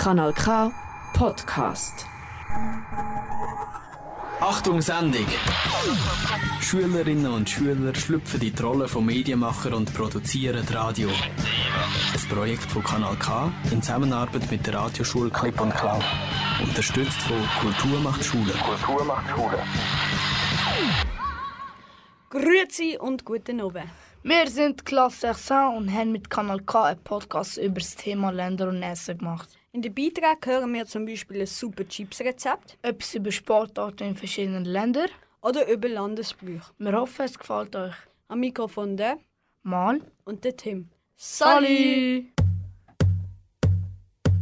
Kanal K Podcast. Achtung Sendung! Schülerinnen und Schüler schlüpfen in die Rolle von Medienmacher und produzieren Radio. Ein Projekt von Kanal K in Zusammenarbeit mit der Radioschule Clip und Klau. Unterstützt von Kultur macht Schule. Kultur macht Schule. Grüezi und guten Abend. Wir sind Klasse 16 und haben mit Kanal K einen Podcast über das Thema Länder und Essen gemacht. In den Beiträgen hören wir zum Beispiel ein super Chips-Rezept Etwas über Sportarten in verschiedenen Ländern. oder über Landesbücher. Wir hoffen, es gefällt euch. Am Mikrofon der Mal. und der Tim. Salut!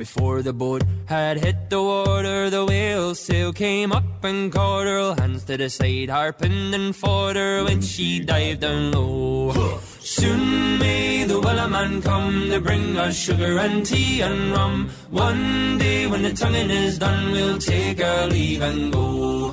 before the boat had hit the water, the whale sail came up and caught her. Hands to the side, harping and fought her when she dived down low. Soon may the Wellerman come to bring us sugar and tea and rum. One day when the tonguing is done, we'll take our leave and go.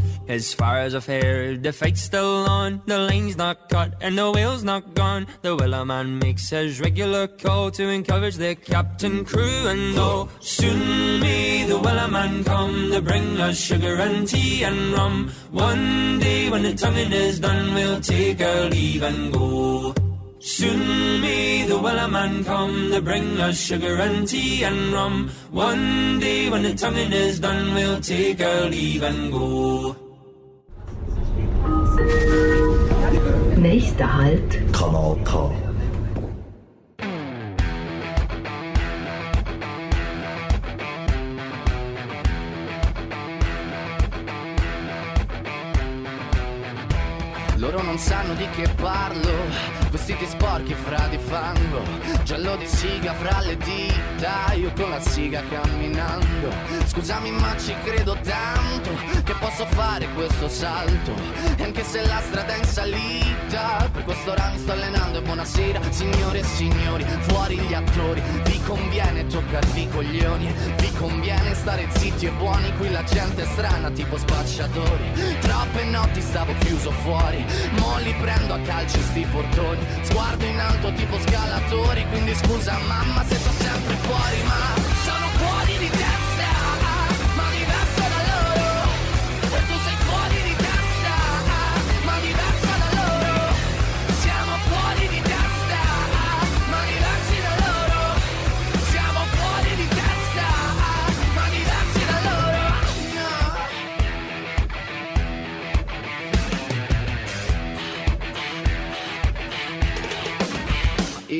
As far as I've heard, the fight's still on. The line's not cut and the whale's not gone. The Wellerman makes his regular call to encourage the captain, crew, and all. Soon may the whaler man come to bring us sugar and tea and rum. One day when the tonguing is done, we'll take our leave and go. Soon may the Wellerman come to bring us sugar and tea and rum. One day when the tonguing is done, we'll take our leave and go. Nächster Halt Kanal K. Loro non sanno di che parlo, vestiti sporchi fra di fango, giallo di siga fra le dita, io con la siga camminando. Scusami ma ci credo tanto che posso fare questo salto, e anche se la strada è in salita, per questo ora mi sto allenando e buonasera signore e signori, fuori gli attori, vi conviene toccarvi i coglioni, vi conviene stare zitti e buoni, qui la gente è strana tipo spacciatori, troppe notti stavo chiuso fuori, mo li prendo a calci sti portoni, sguardo in alto tipo scalatori, quindi scusa mamma se sto sempre fuori, ma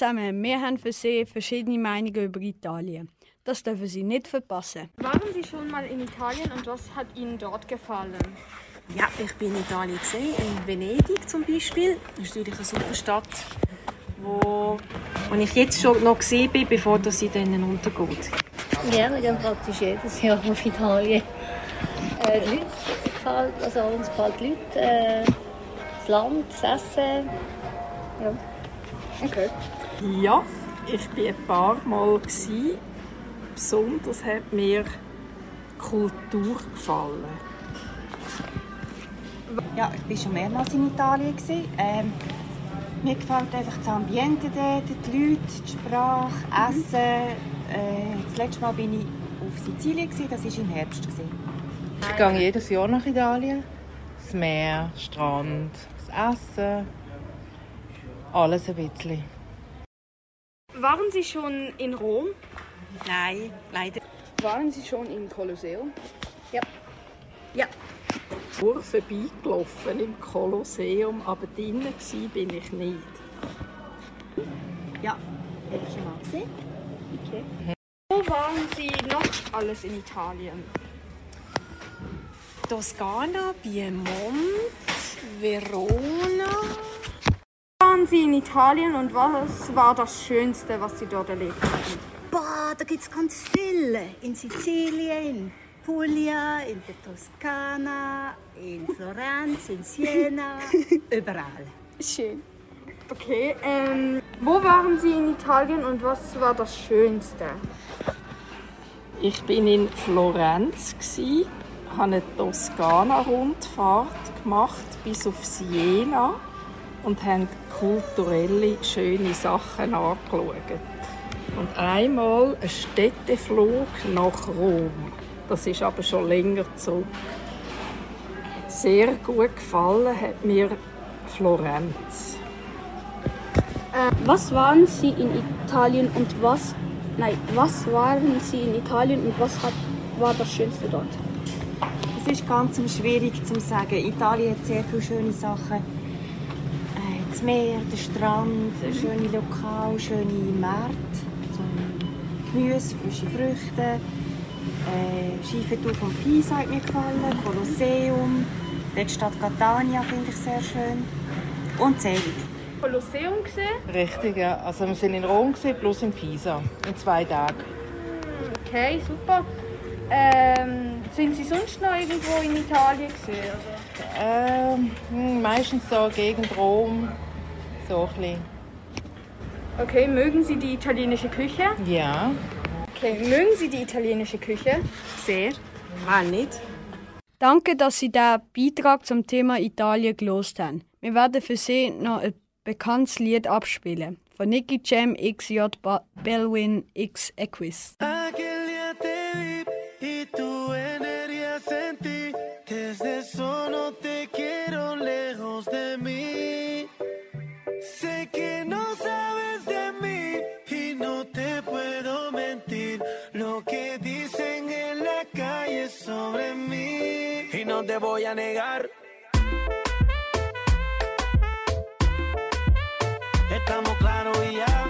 zusammen, wir haben für Sie verschiedene Meinungen über Italien. Das dürfen Sie nicht verpassen. Waren Sie schon mal in Italien und was hat Ihnen dort gefallen? Ja, ich bin in Italien gesehen, in Venedig zum Beispiel. Das ist natürlich eine super Stadt, wo, wo ich jetzt schon noch gesehen bin, bevor das sie dann untergeht. Ja, wir gehen praktisch jedes Jahr auf Italien. Äh, die Leute gefällt, also uns gefällt die Leute, äh, das Land, das Essen. Ja. Ja, ich war ein paar Mal. Gewesen. Besonders hat mir die Kultur gefallen. Ja, ich war schon mehrmals in Italien. Ähm, mir gefällt einfach das Ambiente dort, die Leute, die Sprache, Essen. Äh, das letzte Mal war ich auf Sizilien, das war im Herbst. Ich gehe jedes Jahr nach Italien. Das Meer, der Strand, das Essen. Alles ein bisschen. Waren Sie schon in Rom? Nein, leider. Waren Sie schon im Kolosseum? Ja. Ja. Nur vorbeigelaufen im Kolosseum, aber drinnen war bin ich nicht. Ja, habe ich schon mal gesehen. Okay. Wo waren Sie noch alles in Italien? Toskana, Piemont, Verona. Waren Sie in Italien und was war das Schönste, was Sie dort erlebt haben? Boah, da gibt es ganz viele. In Sizilien, in Puglia, in der Toskana, in Florenz, in Siena, überall. Schön. Okay, ähm, wo waren Sie in Italien und was war das Schönste? Ich bin in Florenz, gsi, habe eine Toskana-Rundfahrt gemacht bis auf Siena und haben kulturelle schöne Sachen angeschaut. Und einmal ein Städteflug nach Rom. Das ist aber schon länger zurück. Sehr gut gefallen hat mir Florenz. Was waren Sie in Italien und was nein, was waren Sie in Italien und was hat, war das Schönste dort? Es ist ganz schwierig zu sagen. Italien hat sehr viele schöne Sachen. Das Meer, der Strand, schöne Lokale, schöne Märkte, zum Gemüse, frische Früchte. Äh, Skifetour von Pisa hat mir gefallen, Kolosseum, dort die Stadt Catania finde ich sehr schön und Zelig. Kolosseum gesehen? Richtig, ja. Also wir sind in Rom gewesen, plus in Pisa. In zwei Tagen. Okay, super. Ähm, sind Sie sonst noch irgendwo in Italien gesehen? Ähm, hm, meistens so gegen Rom. So ein bisschen. Okay, mögen Sie die italienische Küche? Ja. Okay, mögen Sie die italienische Küche? Sehr. Wann nicht? Danke, dass Sie diesen Beitrag zum Thema Italien gelost haben. Wir werden für Sie noch ein bekanntes Lied abspielen. Von Nicky Jam XJ Belwin X Equis. Aquel te voy a negar. Estamos claros y ya.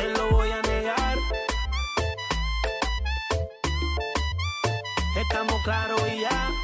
te lo voy a negar. Estamos claros y ya.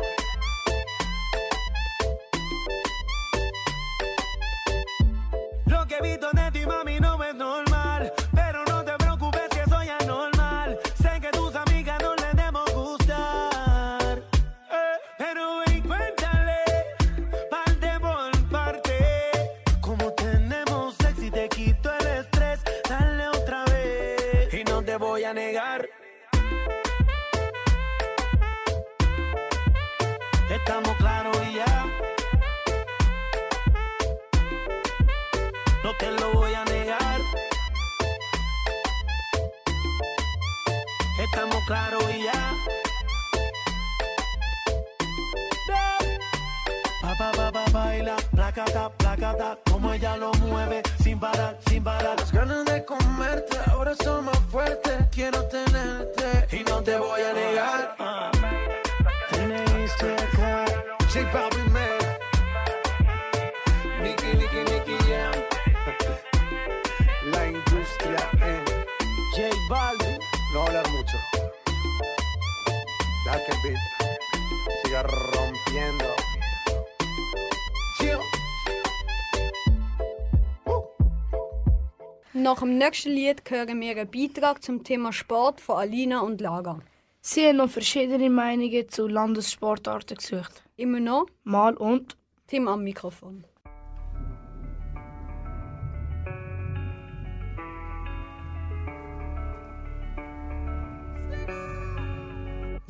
Dem nächsten Lied hören wir einen Beitrag zum Thema Sport von Alina und Lara. Sie haben noch verschiedene Meinungen zu Landessportarten gesucht. Immer noch? Mal und? Tim am Mikrofon.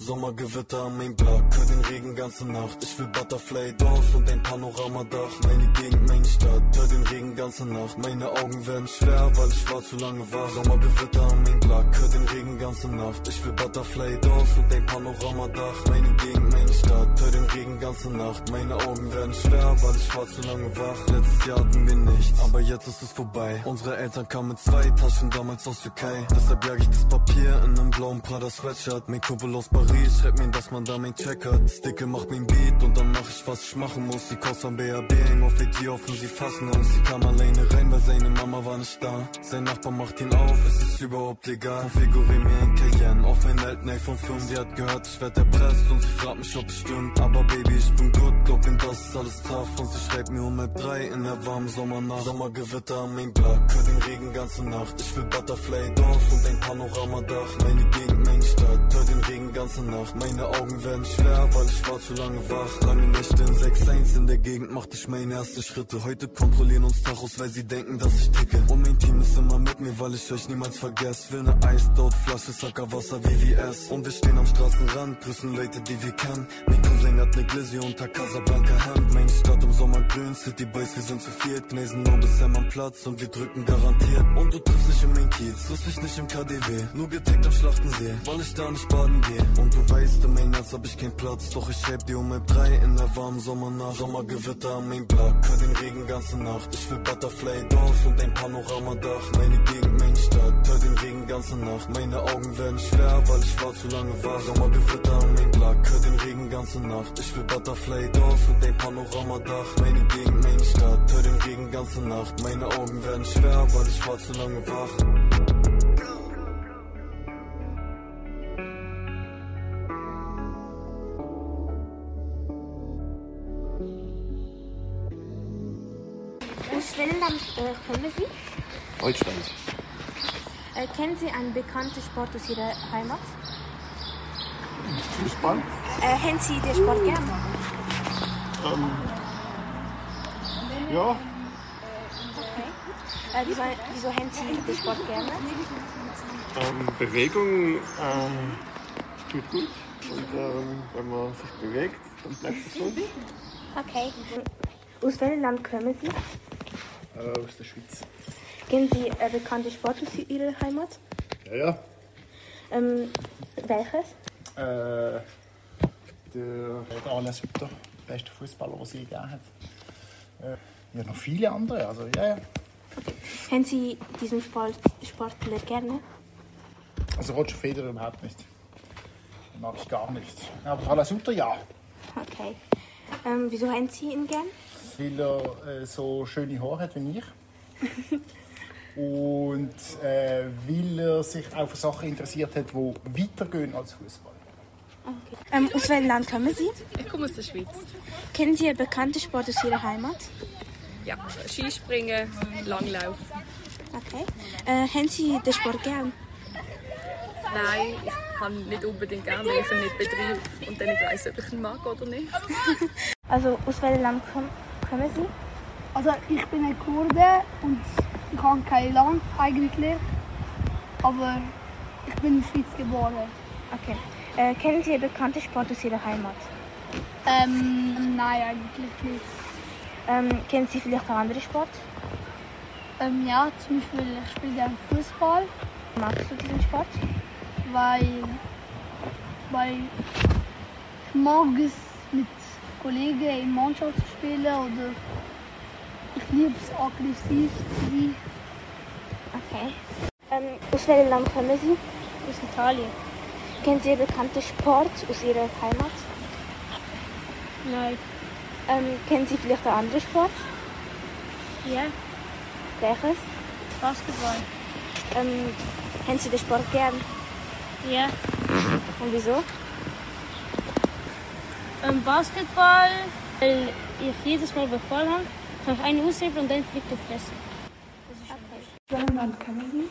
Sommergewitter am Mainblock, hör den Regen ganze Nacht. Ich will Butterfly Dorf und ein Panoramadach. Meine Gegend, meine Stadt, hör den Regen ganze Nacht. Meine Augen werden schwer, weil ich war zu lange wach. Sommergewitter am Mainblock, hör den Regen ganze Nacht. Ich will Butterfly Dorf und ein Panoramadach. Meine Gegend, Stadt, hör den Regen ganze Nacht. Meine Augen werden schwer, weil ich war zu lange wach. Letztes Jahr hatten wir nichts, aber jetzt ist es vorbei. Unsere Eltern kamen mit zwei Taschen damals aus Türkei. Deshalb jag ich das Papier in einem blauen Prada Sweatshirt. Mein Kumpel aus Paris schreibt mir, dass man da mein Check hat. Das Dicke macht mir ein Beat und dann mach ich, was ich machen muss. Die Kost am BAB hängen auf AT offen, sie fassen uns. Sie kam alleine rein, weil seine Mama war nicht da. Sein Nachbar macht ihn auf, es ist überhaupt legal. Konfigurier mir ein Cayenne auf ein alten iPhone 5. Sie hat gehört, ich werd erpresst und sie fragt mich, ob stimmt. Aber Baby, ich bin gut, glaub ihm, das ist alles tough. Und sie schreibt mir um halb drei in der warmen Sommernacht. Sommergewitter am Mainblock, hör den Regen ganze Nacht. Ich will Butterfly Dorf und ein Panoramadach. Meine Gegend, meine Stadt, hör den Regen ganze Nacht. Meine Augen werden schwer, weil ich war zu lange wach. Lange Nächte in 6-1 in der Gegend machte ich meine ersten Schritte. Heute kontrollieren uns Tachos, weil sie denken, dass ich ticke. Und mein Team ist immer mit mir, weil ich euch niemals vergesse. Will ne Eisdot-Flasche, Sackerwasser, VVS. Und wir stehen am Straßenrand, grüßen Leute, die wir kennen. Mein Cousin hat ne Glizzy unter Casablanca Hemd. Meine Stadt im Sommer grün, City Boys, wir sind zu viert. Gnesen nur Sam am Platz und wir drücken garantiert. Und du triffst dich im Main Kiez, triffst mich nicht im KDW. Nur getaggt am Schlachtensee, weil ich da nicht baden gehe. Und du weißt, in mein Herz hab ich keinen Platz. Doch ich schreib dir um halb drei in der warmen Sommernacht. Sommergewitter am Mainblock, hör den Regen ganze Nacht. Ich will Butterfly Dorf und ein Panoramadach. Meine Gegend, meine Stadt, hör den Regen ganze Nacht. Meine Augen werden schwer, weil ich war zu lange wach. Sommergewitter am Mainblock, hör den Regen ganze Nacht. Ich will Butterfly Dorf und ein Panoramadach. Meine Gegend, meine Stadt, hör den Regen ganze Nacht. Meine Augen werden schwer, weil ich war zu lange wach. Land äh, kommen Sie? Deutschland. Äh, kennen Sie einen bekannten Sport aus Ihrer Heimat? Fußball. Äh, haben Sie den Sport gerne? Ähm, ja, Okay. Äh, wieso, wieso haben Sie den Sport gerne? ähm, Bewegung ähm, tut gut. Und ähm, wenn man sich bewegt, komplett gesund. Okay. Aus welchem Land kommen Sie? Äh, aus der Schweiz. Kennen Sie einen bekannten Sport aus Ihrer Heimat? Ja, ja. Ähm, welches? Äh, der, Alain Sutter, der beste Fußballer, den sie gegeben hat. Äh, ja, noch viele andere. Also, ja, ja. Haben Sie diesen Sport, Sportler gerne? Also Roger Federer überhaupt nicht. Den mag ich gar nicht. Aber Alain Sutter ja. Okay. Ähm, wieso haben Sie ihn gern? Weil er äh, so schöne Haare hat wie ich. Und äh, weil er sich auch für Sachen interessiert hat, die weitergehen als Fußball. Okay. Ähm, aus welchem Land kommen Sie? Ich komme aus der Schweiz. Kennen Sie einen bekannten Sport aus Ihrer Heimat? Ja, Skispringen, Langlauf. Okay. Äh, haben Sie den Sport gern? Nein, ich kann nicht unbedingt gerne, weil ich ihn nicht betreibe und dann nicht weiss, ob ich ihn mag oder nicht. Also aus welchem Land kom kommen Sie? Also ich bin ein Kurde und ich habe kein Land eigentlich, aber ich bin in der Schweiz geboren. Okay. Äh, kennen Sie bekannten Sport aus Ihrer Heimat? Ähm, nein, eigentlich nicht. Ähm, kennen Sie vielleicht einen anderen Sport? Ähm, ja, zum Beispiel, ich spiele gerne Fußball. Magst du diesen Sport? Weil, weil ich mag es mit Kollegen in Mannschaft zu spielen oder ich liebe es aggressiv zu sein. Okay. Ähm, aus welchem Land kommen Sie? Aus Italien. Kennen Sie einen bekannten Sport aus Ihrer Heimat? Nein. Ähm, kennen Sie vielleicht einen anderen Sport? Ja, Welches? Basketball. Ähm, haben Sie den Sport gern? Ja. Und wieso? Ähm, Basketball, weil ich jedes Mal Ball habe, kann ich einen ausheben und dann fliegt er fressen. Welchem Land kommen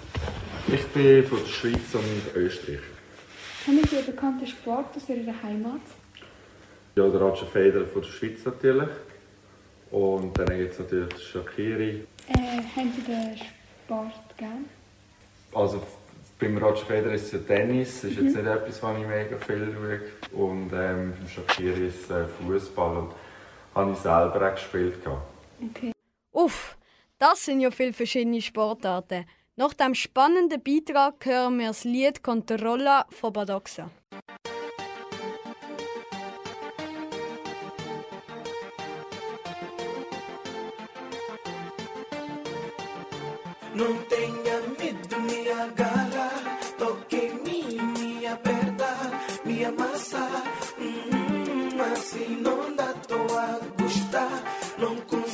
Sie? Ich bin von der Schweiz und Österreich. Kennen Sie einen bekannten Sport aus Ihrer Heimat? Ja, der Roger Federer von der Schweiz natürlich. Und dann gibt es natürlich Shakiri. Äh, haben Sie den Sport gern? Also beim Roger Federer ist es ja Tennis, das ist Mhm. jetzt nicht etwas, was ich mega viel schaue. Und ähm, beim Shakiri ist es äh, Fußball. Und habe ich selber auch gespielt. Okay. Uff, das sind ja viele verschiedene Sportarten. Nach dem spannenden Beitrag hören wir das Lied Controlla von Badoxa. Non tenga medo, me agarra, toque en mí, me aperta, me amassa. Hum, assim não dá tô a gostar, não consigo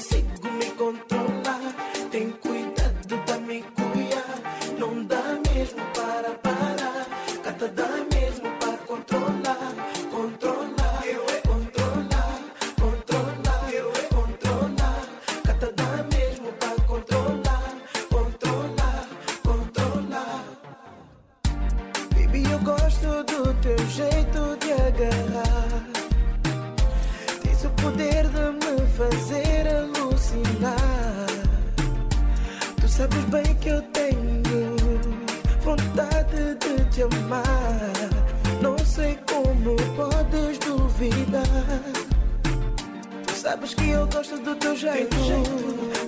do teu jeito de agarrar. Tens o poder de me fazer alucinar. Tu sabes bem que eu tenho vontade de te amar. Não sei como podes duvidar. Tu sabes que eu gosto do teu jeito.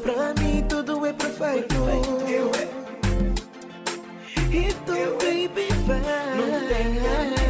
Pra mim tudo é perfeito. Eu é. If the baby finds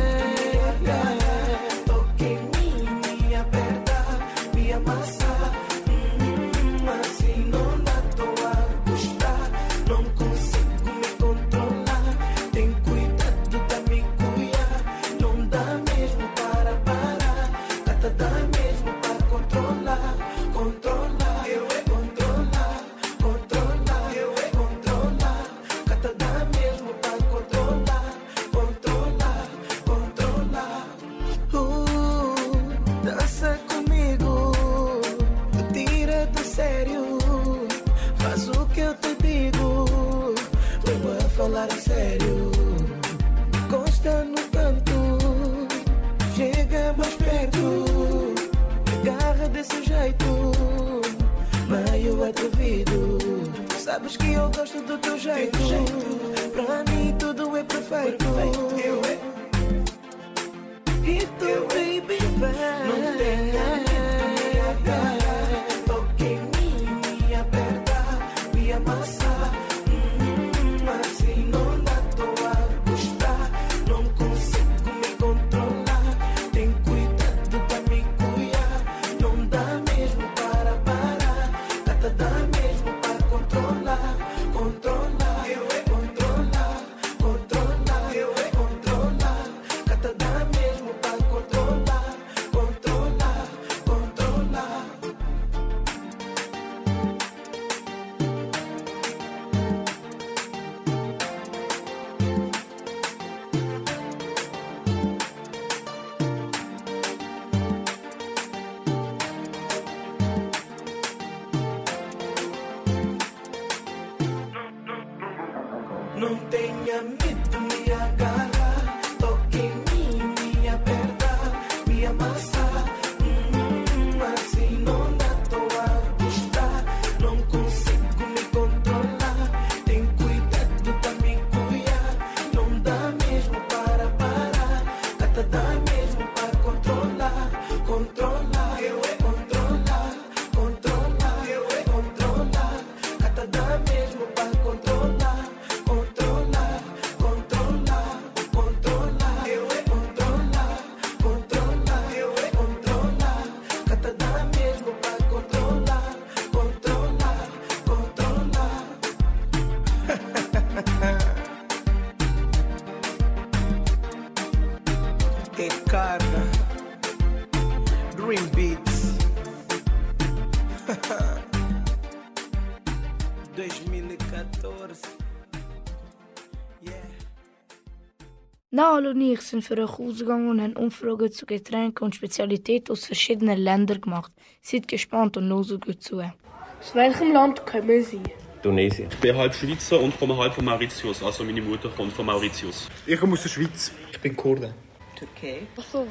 Nahal und ich sind für euch ausgegangen und haben Umfragen zu Getränken und Spezialitäten aus verschiedenen Ländern gemacht. Seid gespannt und hört gut zu. Aus welchem Land kommen Sie? Tunesien. Ich bin halb Schweizer und komme halb von Mauritius. Also meine Mutter kommt von Mauritius. Ich komme aus der Schweiz. Ich bin Kurde. Türkei. So,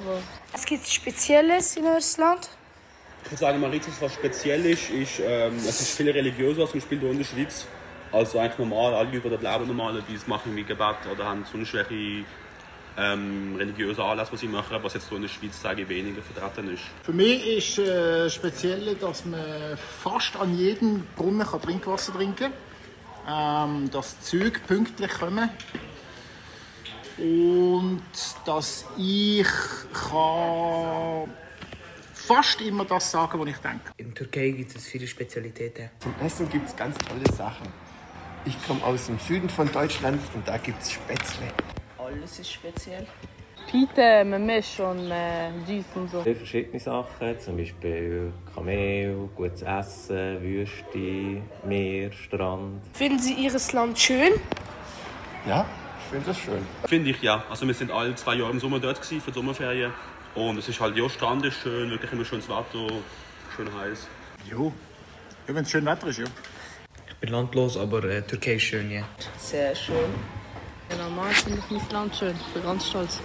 was gibt es Spezielles in eurem Land? Ich würde sagen, Mauritius, was speziell ist, ist, ähm, es ist viel religiöser als zum Beispiel hier in der Schweiz. Also eigentlich normal, alle Leute, die leben normal, die machen wie Gebet oder haben sonst welche ähm, religiöse Anlässe, die sie machen, was jetzt hier in der Schweiz, sage ich, weniger vertreten ist. Für mich ist äh, speziell, dass man fast an jedem Brunnen kann Trinkwasser trinken kann. Ähm, dass die Züge pünktlich kommen. Und dass ich kann fast immer das sagen, was ich denke. In der Türkei gibt es viele Spezialitäten. Zum Essen gibt es ganz tolle Sachen. Ich komme aus dem Süden von Deutschland und da gibt es Spätzle. Alles ist speziell. Pite, Memesh und äh, dies und so. Sehr verschiedene Sachen, zum Beispiel Kamel, gutes Essen, Wüste, Meer, Strand. Finden Sie Ihres Land schön? Ja, ich finde das schön. Finde ich ja. Also wir sind alle zwei Jahre im Sommer dort gewesen, für die Sommerferien. Und es ist halt, ja, Strand ist schön, wirklich immer schönes Wetter, schön heiß. Jo, ja, wenn es schön Wetter ist, ja. Ich bin landlos, aber äh, Türkei ist schön, ja. Sehr schön. Ja, normal finde ich mein Land schön. Ich bin ganz stolz.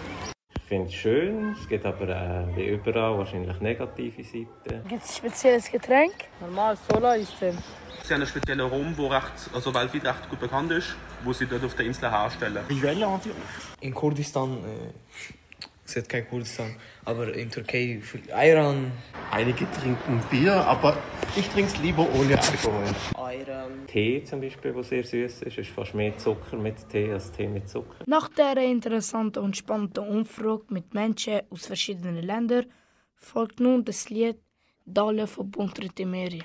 Ich finde es schön, es gibt aber äh, wie überall wahrscheinlich negative Seiten. Gibt es spezielles Getränk? Normal, Sola ist denn. Sie haben einen speziellen Rum, der recht, also weltweit recht gut bekannt ist, wo sie dort auf der Insel herstellen. Rivella In Kurdistan, äh, ich sage kein Kurdistan, aber in Türkei Ayran. Einige trinken Bier, aber ich trinke es lieber ohne Alkohol. Ayran. Tee zum Beispiel, der sehr süß ist, ist fast mehr Zucker mit Tee als Tee mit Zucker. Nach dieser interessanten und spannenden Umfrage mit Menschen aus verschiedenen Ländern folgt nun das Lied Dalle von Buntrite Meri.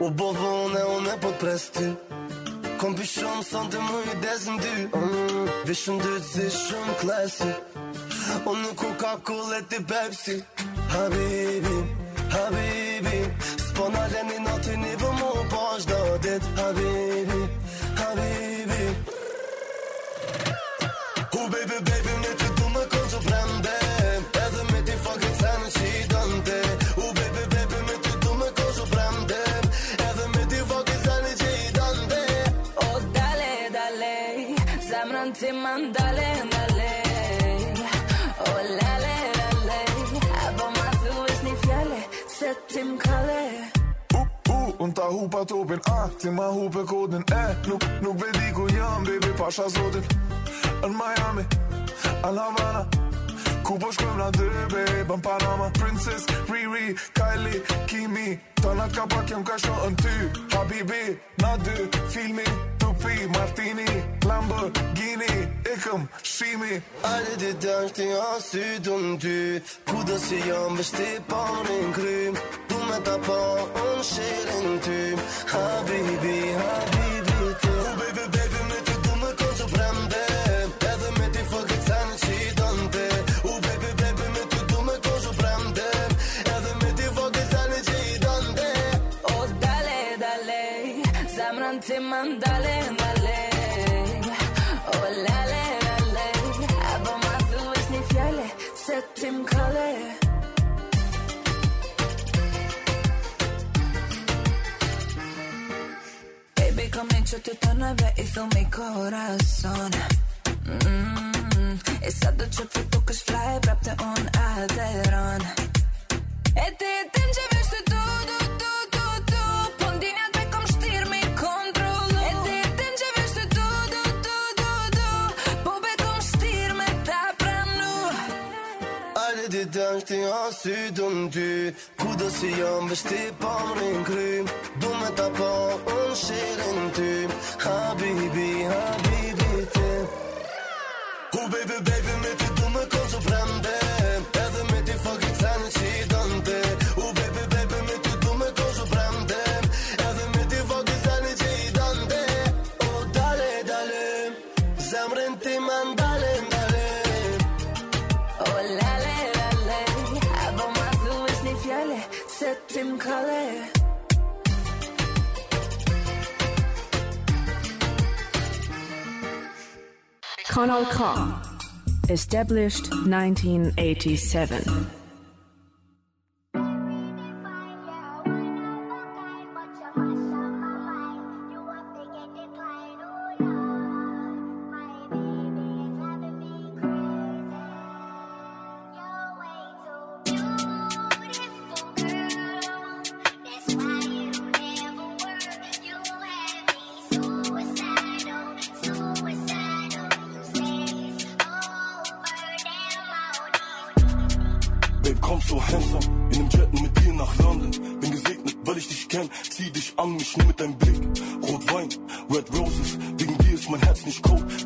Obovone on est pas presti Kom shumë sa të më i desin ty mm, Vishëm dytë si shumë klasi Unë Coca-Cola e ti Pepsi. Habibi, habibi. S'po na leni natë një vë mu po është do dit Habibi, habibi. Oh baby, baby, Hupa topin A, tima hupe koden E Nuk, nuk be di ku jam, baby pasha zotin. Në Miami, në Havana Ku po shkojmë na dy, babe, në Panama. Princess, Riri, Kylie, Kimi Tona ka pak jem ka shohën ty. Habibi, na dy, filmi Tupi, Martini, Lamborghini Ikëm, shimi. Alle de dashti asy dun ty? Kudo si jam vështi pa në krym me ta pa unë shirin ty. Habibi, habibi Yo te me hizo mi corazón. Mm, esa noche fue tu que fly, wrapped on a deron. Et t'es tan, j'ai. De dashti asy dun ty Kudo si jam vështi pa në krym Du me ta pa unë shirin ty. Habibi, habibi ty Oh baby, baby, me ti du me kon që premde Edhe me ti fucking sen që i dënde Kanal K. Established 1987.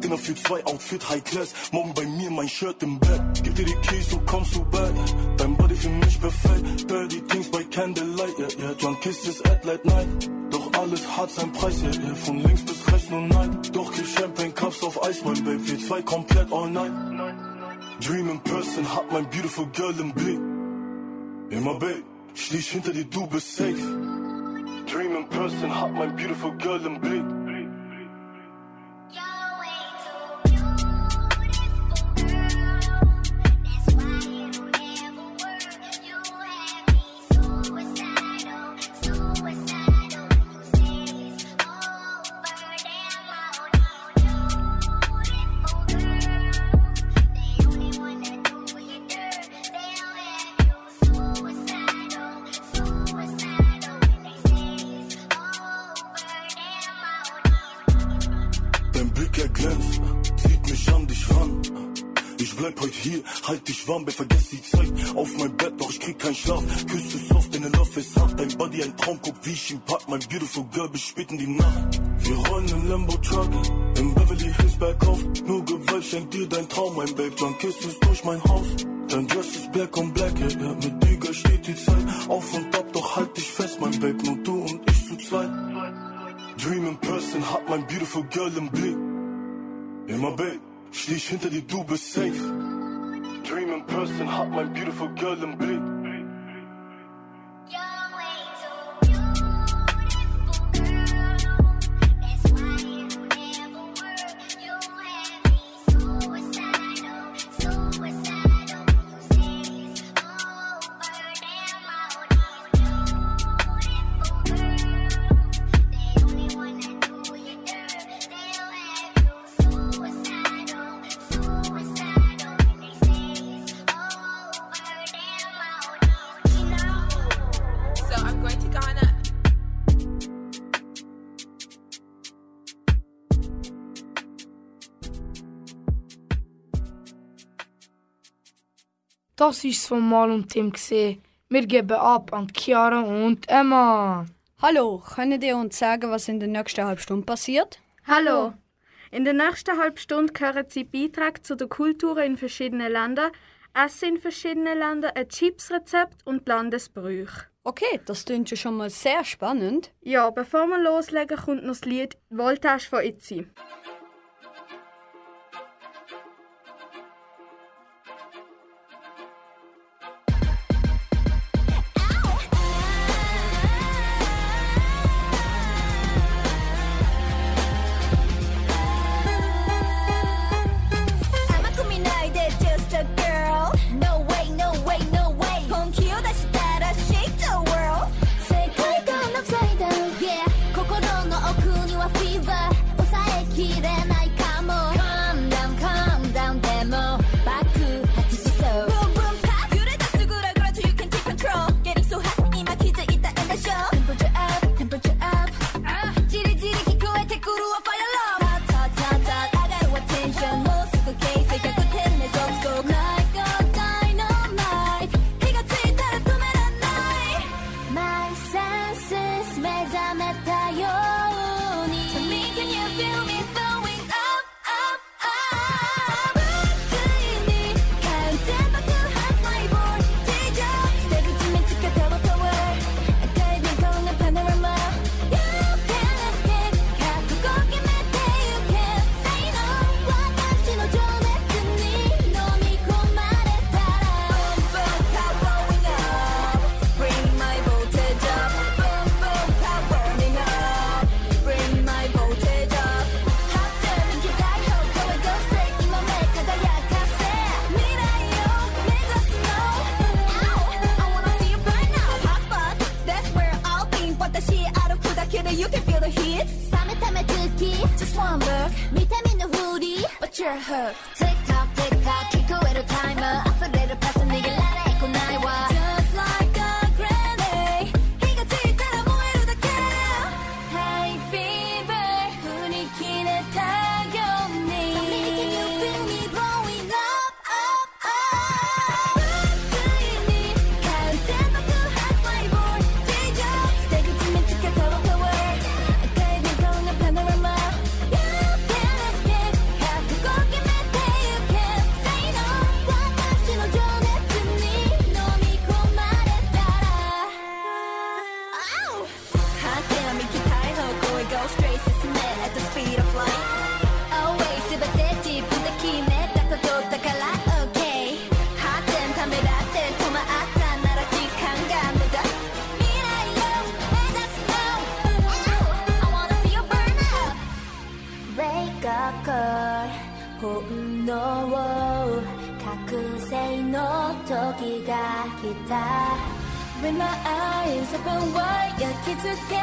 Dinner für zwei, Outfit High Class. Morgen bei mir mein Shirt im Bett. Gib dir die Keys, so kommst du back. Dein Body für mich perfekt. Dirty Things by Candlelight, yeah, yeah. John kisses at late night. Doch alles hat seinen Preis, yeah, yeah. Von links bis rechts nur nein. Doch kein Champagne Cups auf Eis, mein Babe. Wir zwei komplett all night. Dream in person, hat mein beautiful girl im Blick. Immer Babe, ich hinter dir, du bist safe. Dream in person, hat mein beautiful girl im Blick. Warm, wer vergesst die Zeit. Auf mein Bett, doch ich krieg keinen Schlaf. Küsse soft, deine Love ist hart. Dein Body ein Traum, guck wie ich ihn pack. Mein beautiful girl bis spät in die Nacht. das ist von Mal und Tim gesehen. Wir geben ab an Chiara und Emma. Hallo, können ihr uns sagen, was in der nächsten halben Stunde passiert? Hallo. In der nächsten halben Stunde hören Sie Beitrag zu der Kultur in verschiedenen Ländern, Essen in verschiedenen Ländern, ein Chipsrezept und Landesbrüche. Okay, das klingt schon mal sehr spannend. Ja, bevor wir loslegen, kommt noch das Lied «Voltage» von Itzi.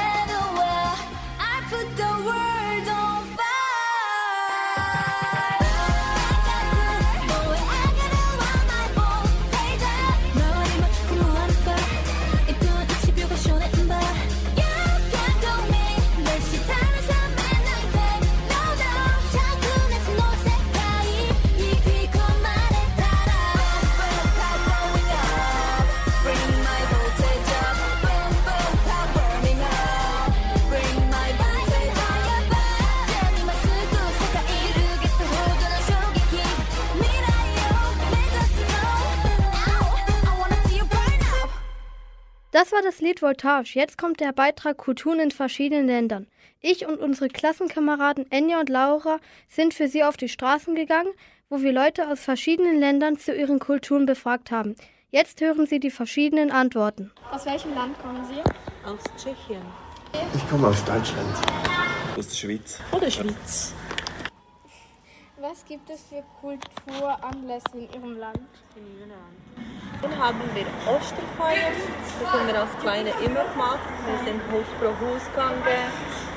better Das war das Lied Voltage. Jetzt kommt der Beitrag Kulturen in verschiedenen Ländern. Ich und unsere Klassenkameraden Enya und Laura sind für sie auf die Straßen gegangen, wo wir Leute aus verschiedenen Ländern zu ihren Kulturen befragt haben. Jetzt hören Sie die verschiedenen Antworten. Aus welchem Land kommen Sie? Aus Tschechien. Ich komme aus Deutschland. Aus der Schweiz. Von der Schweiz. Was gibt es für Kulturanlässe in Ihrem Land? In Irland. Dann haben wir Osterfeier. Das haben wir als Kleine immer gemacht. Wir sind Haus pro Haus gegangen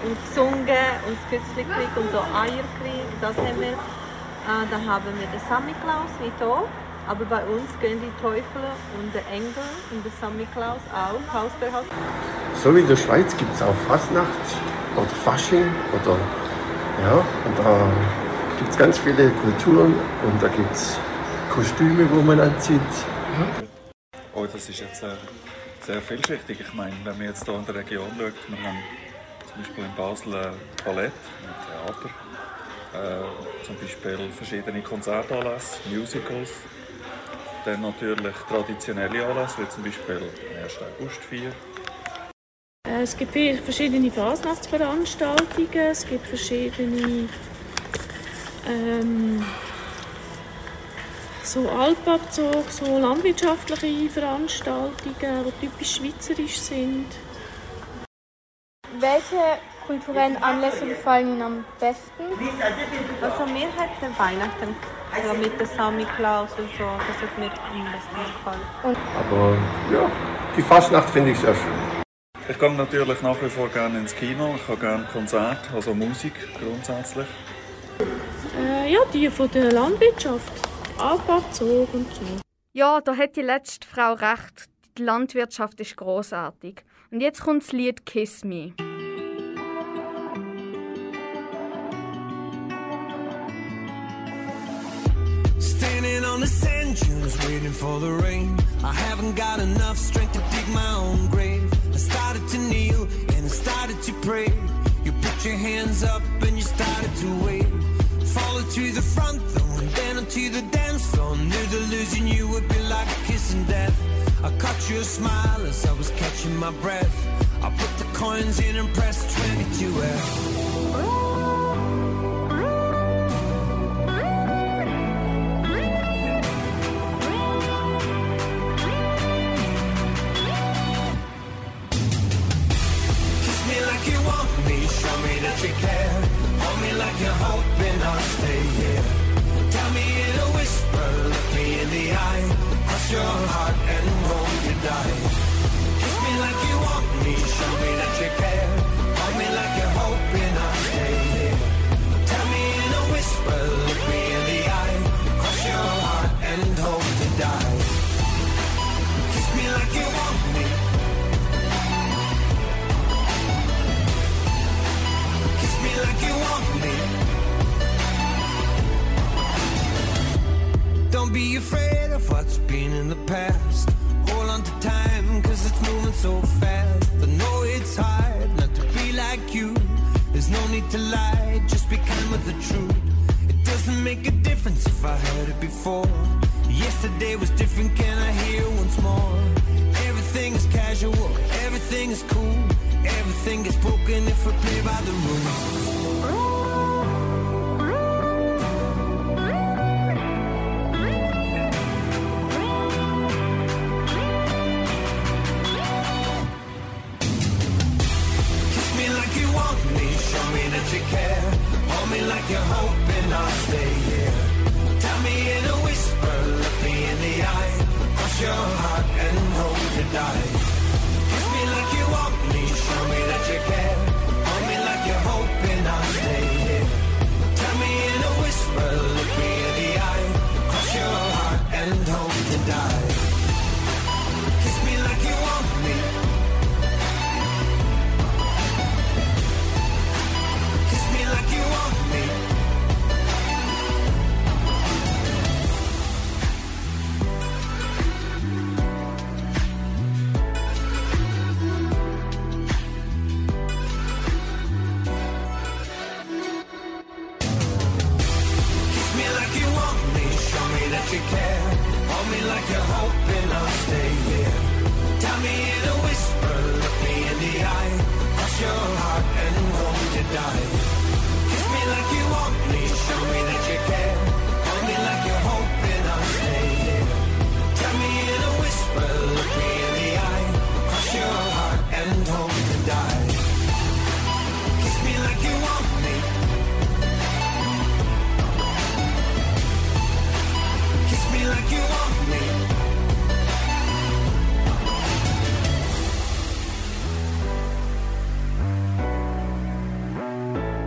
und gesungen und Kützlikrieg und so Eierkrieg. Das haben wir. Äh, dann haben wir den Samichlaus, nicht hier. Aber bei uns gehen die Teufel und der Engel und der Samichlaus auch Haus per Haus. So wie in der Schweiz gibt es auch Fastnacht oder Fasching oder, ja, oder gibt es ganz viele Kulturen und da gibt es Kostüme, wo man anzieht. Oh, das ist jetzt sehr, sehr vielschichtig. Ich meine, wenn man jetzt hier in der Region schaut, wir haben zum Beispiel in Basel äh, Ballett ein Theater, äh, zum Beispiel verschiedene Konzertanlässe, Musicals, dann natürlich traditionelle Anlässe, wie zum Beispiel 1. August 4. Es gibt verschiedene Fasnachtsveranstaltungen, es gibt verschiedene ähm, so Alpabzug, so landwirtschaftliche Veranstaltungen, die typisch schweizerisch sind. Welche kulturellen Anlässe gefallen Ihnen am besten? Also mir hat der Weihnachten also mit der Sammy Klaus und so, das hat mir am besten gefallen. Aber ja, die Fastnacht finde ich sehr schön. Ich gehe natürlich nach wie vor gerne ins Kino, ich habe gerne Konzerte, also Musik grundsätzlich. Äh, ja, die von der Landwirtschaft. Alpabzug und so. Ja, da hat die letzte Frau recht. Die Landwirtschaft ist großartig. Und jetzt kommt das Lied Kiss Me. Standing on the sand dunes, waiting for the rain. I haven't got enough strength to dig my own grave. I started to kneel and I started to pray. You put your hands up and you started to wave. To the front though, and then onto the dance floor. Knew that losing you would be like kissing death. I caught your smile as I was catching my breath. I put the coins in and pressed 22F. Kiss me like you want me, show me that you care. Hold like you're hoping I'll stay here. Tell me in a whisper, look me in the eye. Cross your heart and hope you die. Kiss me like you want me, show me that you care. Stay here. Tell me in a whisper, look me in the eye. Cross your heart and hope to die.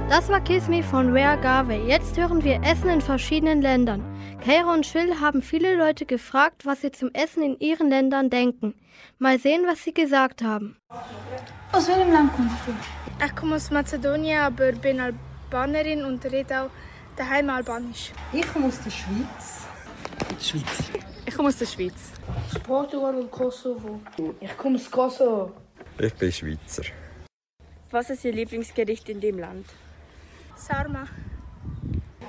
Das war Kiss Me von Rare Garvey. Jetzt hören wir Essen in verschiedenen Ländern. Keira und Phil haben viele Leute gefragt, was sie zum Essen in ihren Ländern denken. Mal sehen, was sie gesagt haben. Aus welchem Land kommst du? Ich komme aus Mazedonien, aber bin Albanerin und rede auch daheim Albanisch. Ich komme aus der Schweiz. Schweiz. Ich komme aus der Schweiz. Aus Portugal und Kosovo. Ich komme aus Kosovo. Ich bin Schweizer. Was ist Ihr Lieblingsgericht in dem Land? Sarma.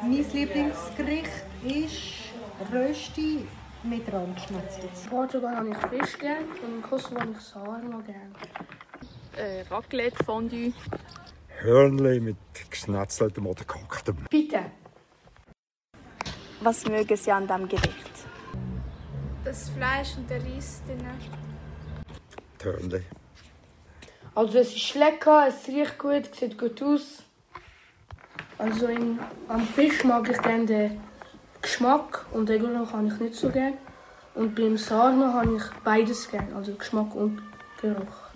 Mein Lieblingsgericht ist Rösti mit Randschnitzel. In Portugal habe ich Fisch gern und in Kosovo habe ich Sarma gern. Äh, Raclette, Fondue. Hörnli mit geschnetzeltem oder gekochtem. Bitte. Was mögen Sie an diesem Gericht? Das Fleisch und der Reis drin. Hörnli. Also es ist lecker, es riecht gut, sieht gut aus. Also in, am Fisch mag ich gerne den Geschmack und den Geruch habe ich nicht so gern. Und beim Sarma habe ich beides gern, also Geschmack und Geruch.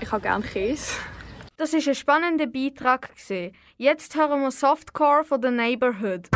Ich habe gerne Käse. Das ist ein spannender Beitrag. Jetzt hören wir Softcore von The Neighborhood.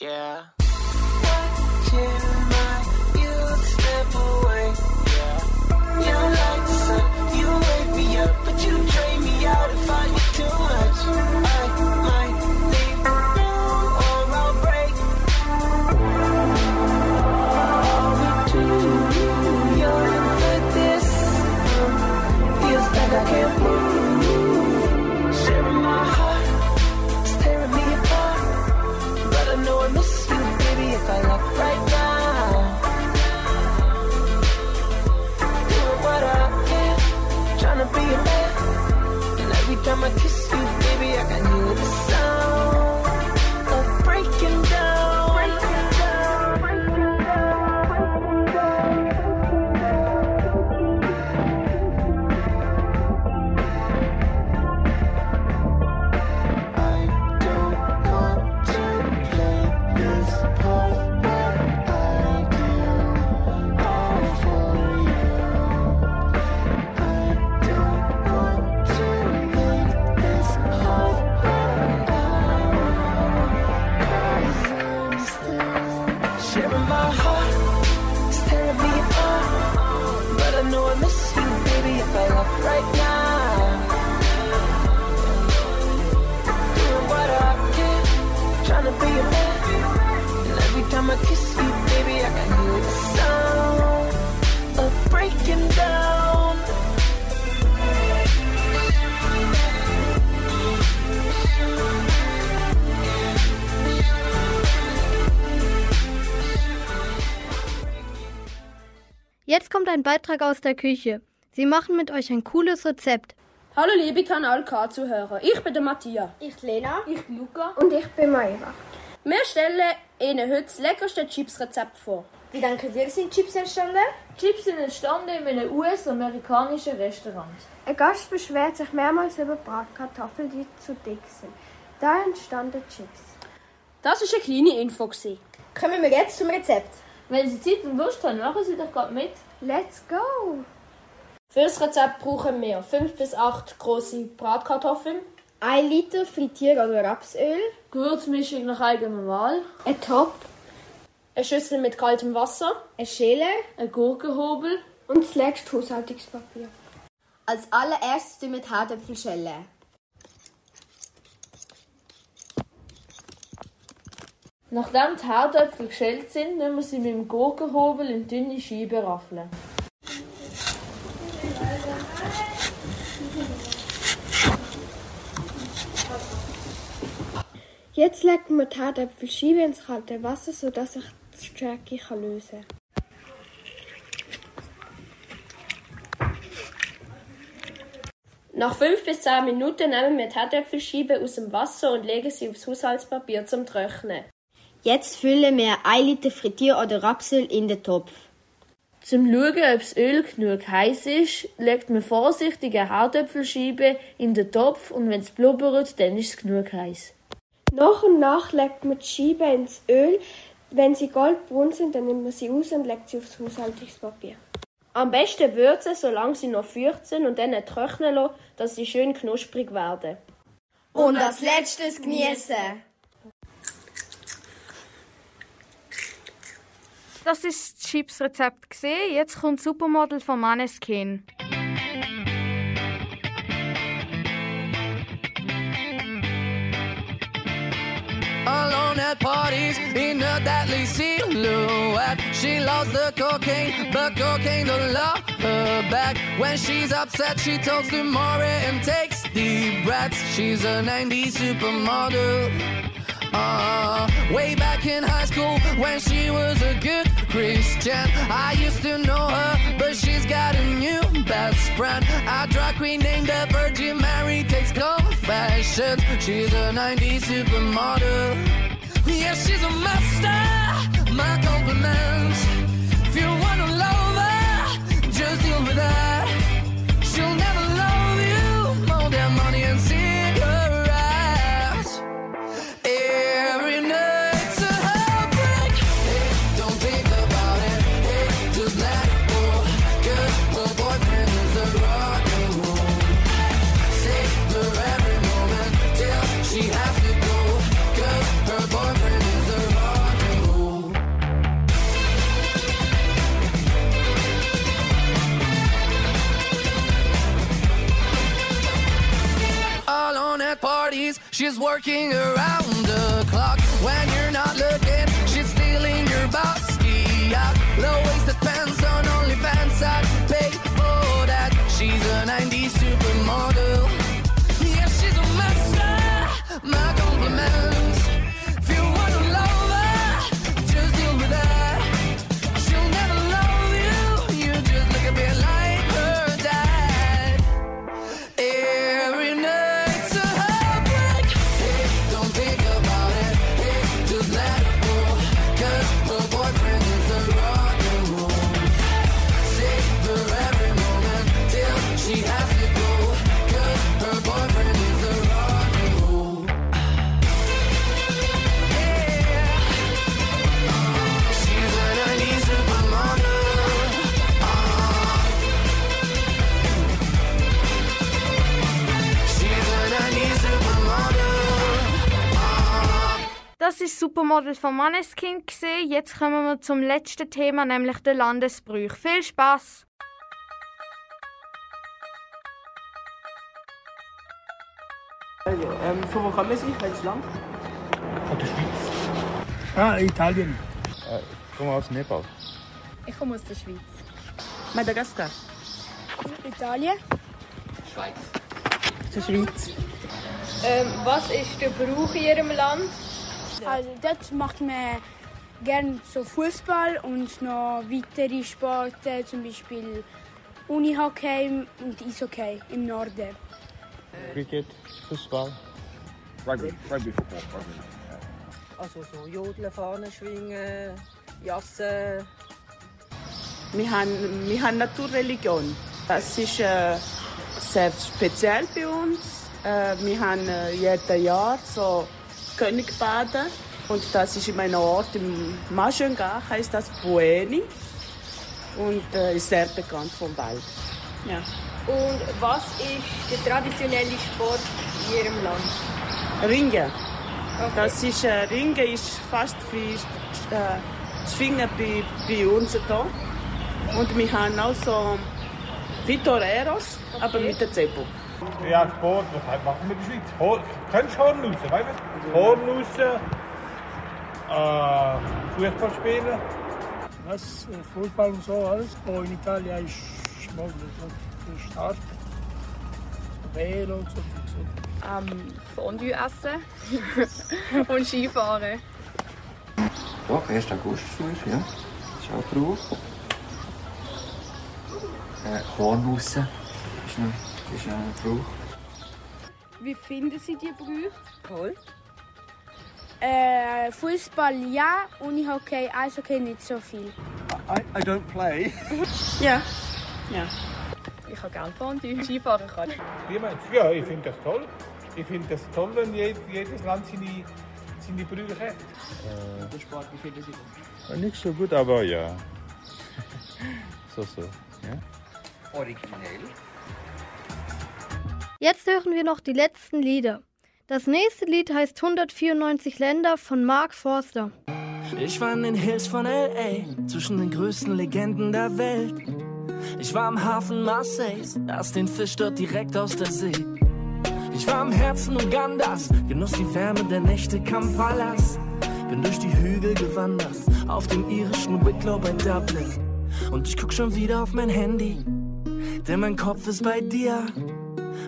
Yeah. Beitrag aus der Küche. Sie machen mit euch ein cooles Rezept. Hallo liebe Kanal K-Zuhörer, ich bin der Matthias. Ich Lena. Ich Luca. Und ich bin Maeva. Wir stellen Ihnen heute das leckerste Chips-Rezept vor. Wie denken ihr, sind Chips entstanden? Chips sind entstanden in einem US-amerikanischen Restaurant. Ein Gast beschwert sich mehrmals über Bratkartoffeln, die zu dick sind. Da entstanden Chips. Das war eine kleine Info. Kommen wir jetzt zum Rezept. Wenn Sie Zeit und Lust haben, machen Sie doch gerade mit. Let's go! Für das Rezept brauchen wir 5 bis 8 große Bratkartoffeln, 1 Liter Frittier- oder Rapsöl, Gewürzmischung nach eigener Wahl, ein Topf, eine Schüssel mit kaltem Wasser, ein Schäler ein Gurkenhobel, und zuletzt Haushaltungspapier. Als allererstes tun wir die Herdöpfel schälen. Nachdem die Herdöpfel geschält sind, müssen wir sie mit dem Gurkenhobel in dünne Scheiben raffeln. Jetzt legen wir die Herdöpfelscheibe ins kalte Wasser, sodass sich die Stärke kann lösen kann. Nach 5 bis 10 Minuten nehmen wir die Herdöpfelscheibe aus dem Wasser und legen sie aufs Haushaltspapier zum Trocknen. Jetzt füllen wir 1 Liter Frittier- oder Rapsöl in den Topf. Zum Schauen, ob das Öl genug heiß ist, legt man vorsichtig eine Herdöpfelscheibe in den Topf und wenn es blubbert, dann ist es genug heiß. Nach und nach legt man die Scheibe ins Öl. Wenn sie goldbraun sind, dann nimmt man sie aus und legt sie aufs Haushaltungspapier. Am besten würzen, solange sie noch feucht sind und dann trocknen lassen, dass sie schön knusprig werden. Und als letztes genießen. Das ist das Chips-Rezept gesehen. Jetzt kommt Supermodel von Maneskin. alone at parties in a deadly silhouette. She loves the cocaine, but cocaine don't love her back. When she's upset, she talks to Maury and takes deep breaths. She's a 90s supermodel. Uh, way back in high school when she was a good Christian. I used to know her, but she's got a new best friend. A drag queen named the Virgin Mary takes confessions. She's a 90s supermodel. Yeah, she's a master. My compliments. If you wanna love her, just deal with her. She's working around the clock. When you're not looking, she's stealing your out. Low waisted pants on OnlyFans. I'd Supermodel von Maneskin gesehen. Jetzt kommen wir zum letzten Thema, nämlich der Landesbrüch. Viel Spaß! Ähm, von wo kommen Sie? Welches Land? Aus der Schweiz. Ah, Italien. Äh, ich komme aus Nepal. Ich komme aus der Schweiz. Madagaskar. Italien. Schweiz. Aus der Schweiz. Ähm, was ist der Brauch in Ihrem Land? Also dort macht man gerne so Fußball und noch weitere Sporten, zum Beispiel Unihockey und Eishockey im Norden. Cricket, Fußball. Rugby, Rugby Football. Rugby. Also so Jodeln, Fahnen schwingen, Jassen. Wir haben, wir haben Naturreligion. Das ist äh, sehr speziell bei uns. Äh, wir haben äh, jedes Jahr so Königbaden. Und das ist in einem Ort im Maschenga, heißt das Bueni. Und äh, ist sehr bekannt vom Wald. Ja. Und was ist der traditionelle Sport in Ihrem Land? Ringen. Das ist, äh, Ringen ist fast wie äh, Schwingen bei, bei uns hier. Und wir haben auch so Fitoreros, aber mit der Zepo. Ja, Sport, was machen wir in der Schweiz? Hor Kennst du Hornhusen, weißt du? Hornhusen, äh, Fußball spielen. Was, Fußball und so, alles. Aber in Italien ist schmuggeln, so stark. Velo und so. Ähm, Fondue essen und Skifahren. Ja, 1. August früher, ja. Das ist auch Brauch. Äh, Hornhussen ist noch, ist noch ein Brauch. Wie finden Sie die Brüche? Toll. Äh, Fußball ja, Unihockey, Eishockey nicht so viel. I, I don't play. Ja. Ja. Ich kann gerne Fondue. Skifahren kann. Wie meinst du? Ja, ich finde das toll. Ich finde das toll, wenn jed jedes Land seine, seine Brüche hat. Äh, Der Sport, wie finden Sie das? nicht so gut, aber ja. so, so. Ja. Originell. Jetzt hören wir noch die letzten Lieder. Das nächste Lied heißt 194 Länder von Mark Forster. Ich war in den Hills von L.A., zwischen den größten Legenden der Welt. Ich war am Hafen Marseilles, aß den Fisch dort direkt aus der See. Ich war im Herzen Ugandas, genoss die Wärme der Nächte Kampalas. Bin durch die Hügel gewandert, auf dem irischen Wicklow bei Dublin. Und ich guck schon wieder auf mein Handy, denn mein Kopf ist bei dir.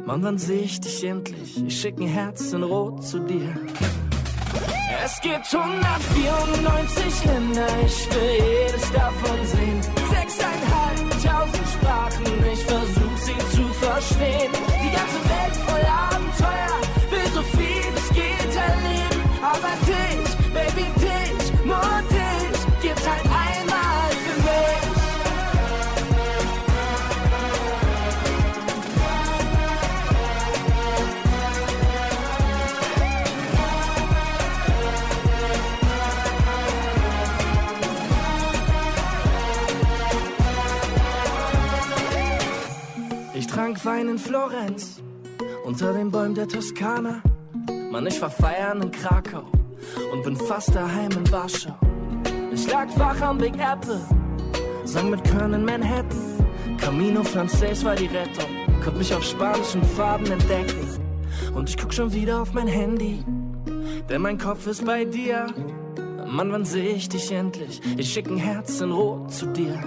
Mann, wann seh ich dich endlich? Ich schick ein Herz in Rot zu dir. Es gibt 194 Länder, ich will jedes davon sehen. Sechseinhalbtausend Sprachen, ich versuch sie zu verstehen. Ich trank Wein in Florenz, unter den Bäumen der Toskana. Mann, ich war feiern in Krakau und bin fast daheim in Warschau. Ich lag wach am Big Apple, sang mit Köln in Manhattan. Camino Frances war die Rettung, konnte mich auf spanischen Farben entdecken. Und ich guck schon wieder auf mein Handy, denn mein Kopf ist bei dir. Mann, wann seh ich dich endlich? Ich schick ein Herz in Rot zu dir.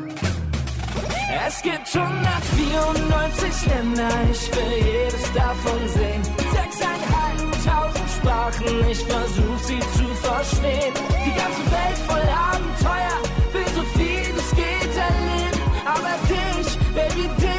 Es gibt 194 Länder, ich will jedes davon sehen. Sechseinhalbtausend Sprachen, ich versuch sie zu verstehen. Die ganze Welt voll Abenteuer, will so viel es geht erleben. Aber dich, Baby, dich,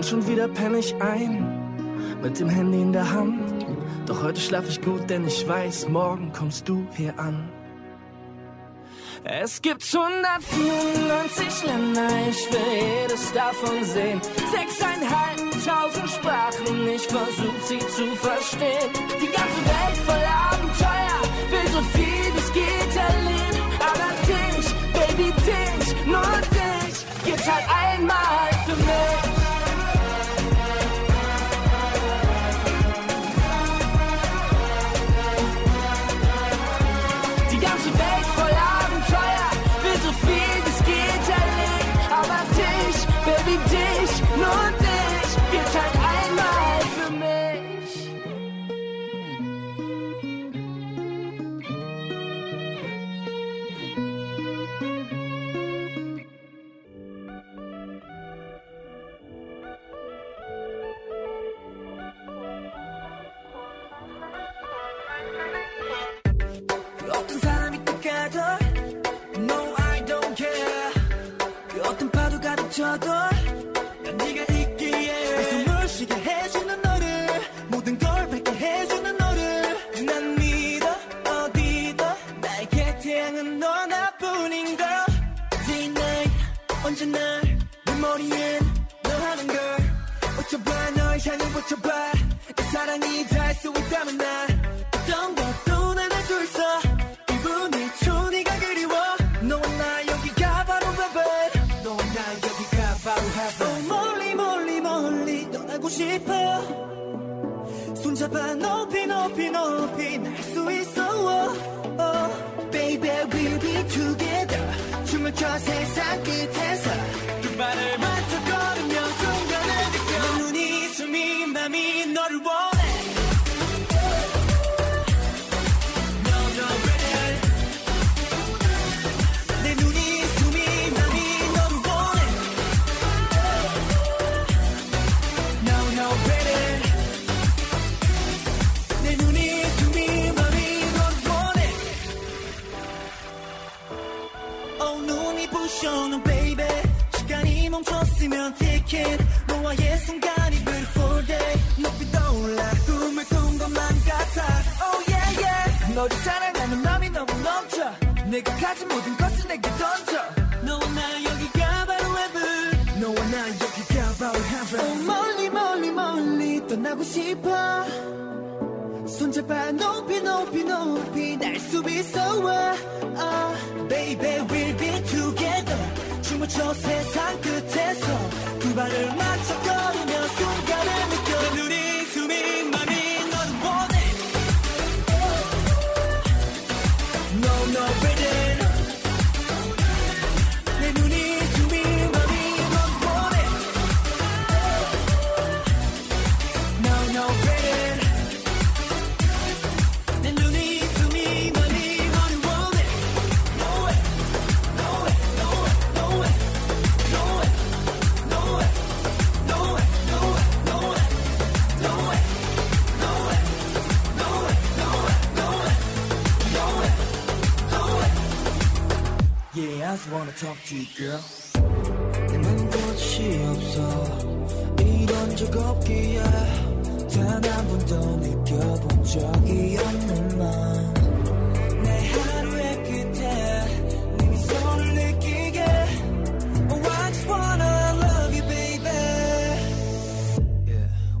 Und schon wieder penne ich ein, mit dem Handy in der Hand. Doch heute schlaf ich gut, denn ich weiß, morgen kommst du hier an. Es gibt 194 Länder, ich will jedes davon sehen. Sechseinhalbtausend Sprachen, ich versuch sie zu verstehen. Die ganze Welt voll Abenteuer, will so viel es geht erleben. Aber dich, Baby, dich, nur dich, gibt's halt einmal 너와의 순간이 높이 떠올라 꿈을 꾼 것만 같아. Oh yeah yeah. 너를 사랑하는 마음이 너무 넘쳐. 내가 가진 모든 것을 내게 던져. 너와 나 여기가 바로 너와 나 여기가 바로 oh, 멀리 멀리 멀리 떠나고 싶어. 손잡아 높이 높이 높이 날수 있어 uh, Baby we'll be together. 춤을 춰 세상 끝에서 두 발을 맞춰 걸으 I just wanna talk to you girl. 내맘 끝이 없어. 이런 적 없기에 단 한 번도 느껴본 적이 없는 맘 내 하루의 끝에 네 미소를 느끼게. Oh I just wanna love you baby.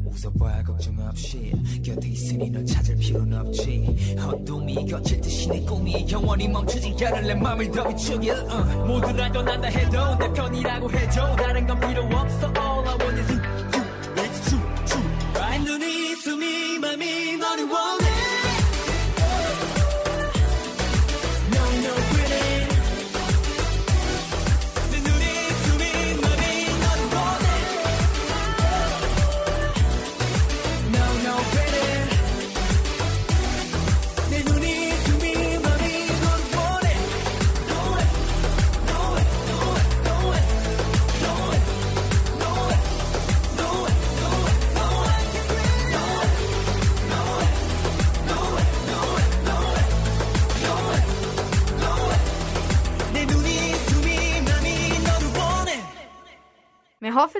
웃어봐 걱정 없이 곁에 있으니 널 찾을 필요는 없지 어둠이 겹칠 듯이 내 꿈이 영원히 멈추지 않을 내 맘을 더 비추길 uh. 모두 날 떠난다 해도 내 편이라고 해줘. 다른 건 필요 없어. All I want is you, you It's true, true 내 눈이 숨이 맘이 너를 원해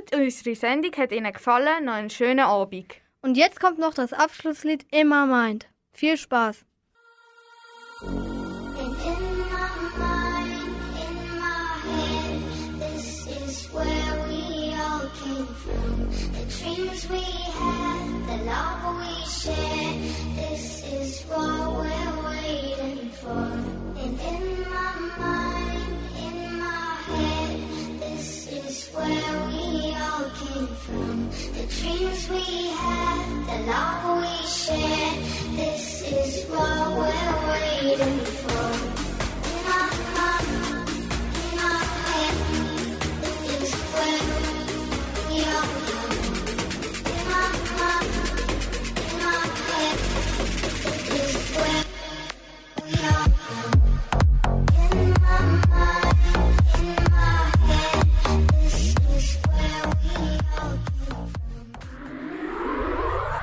Hoffen, unsere Sendung hat Ihnen gefallen. Noch einen schönen Abend. Und jetzt kommt noch das Abschlusslied Immer Mind. Viel Spaß! This is where we all came from. The dreams we had, the love we shared. This is what we're waiting for. Dreams we had, the love we shared. This is what we're waiting for.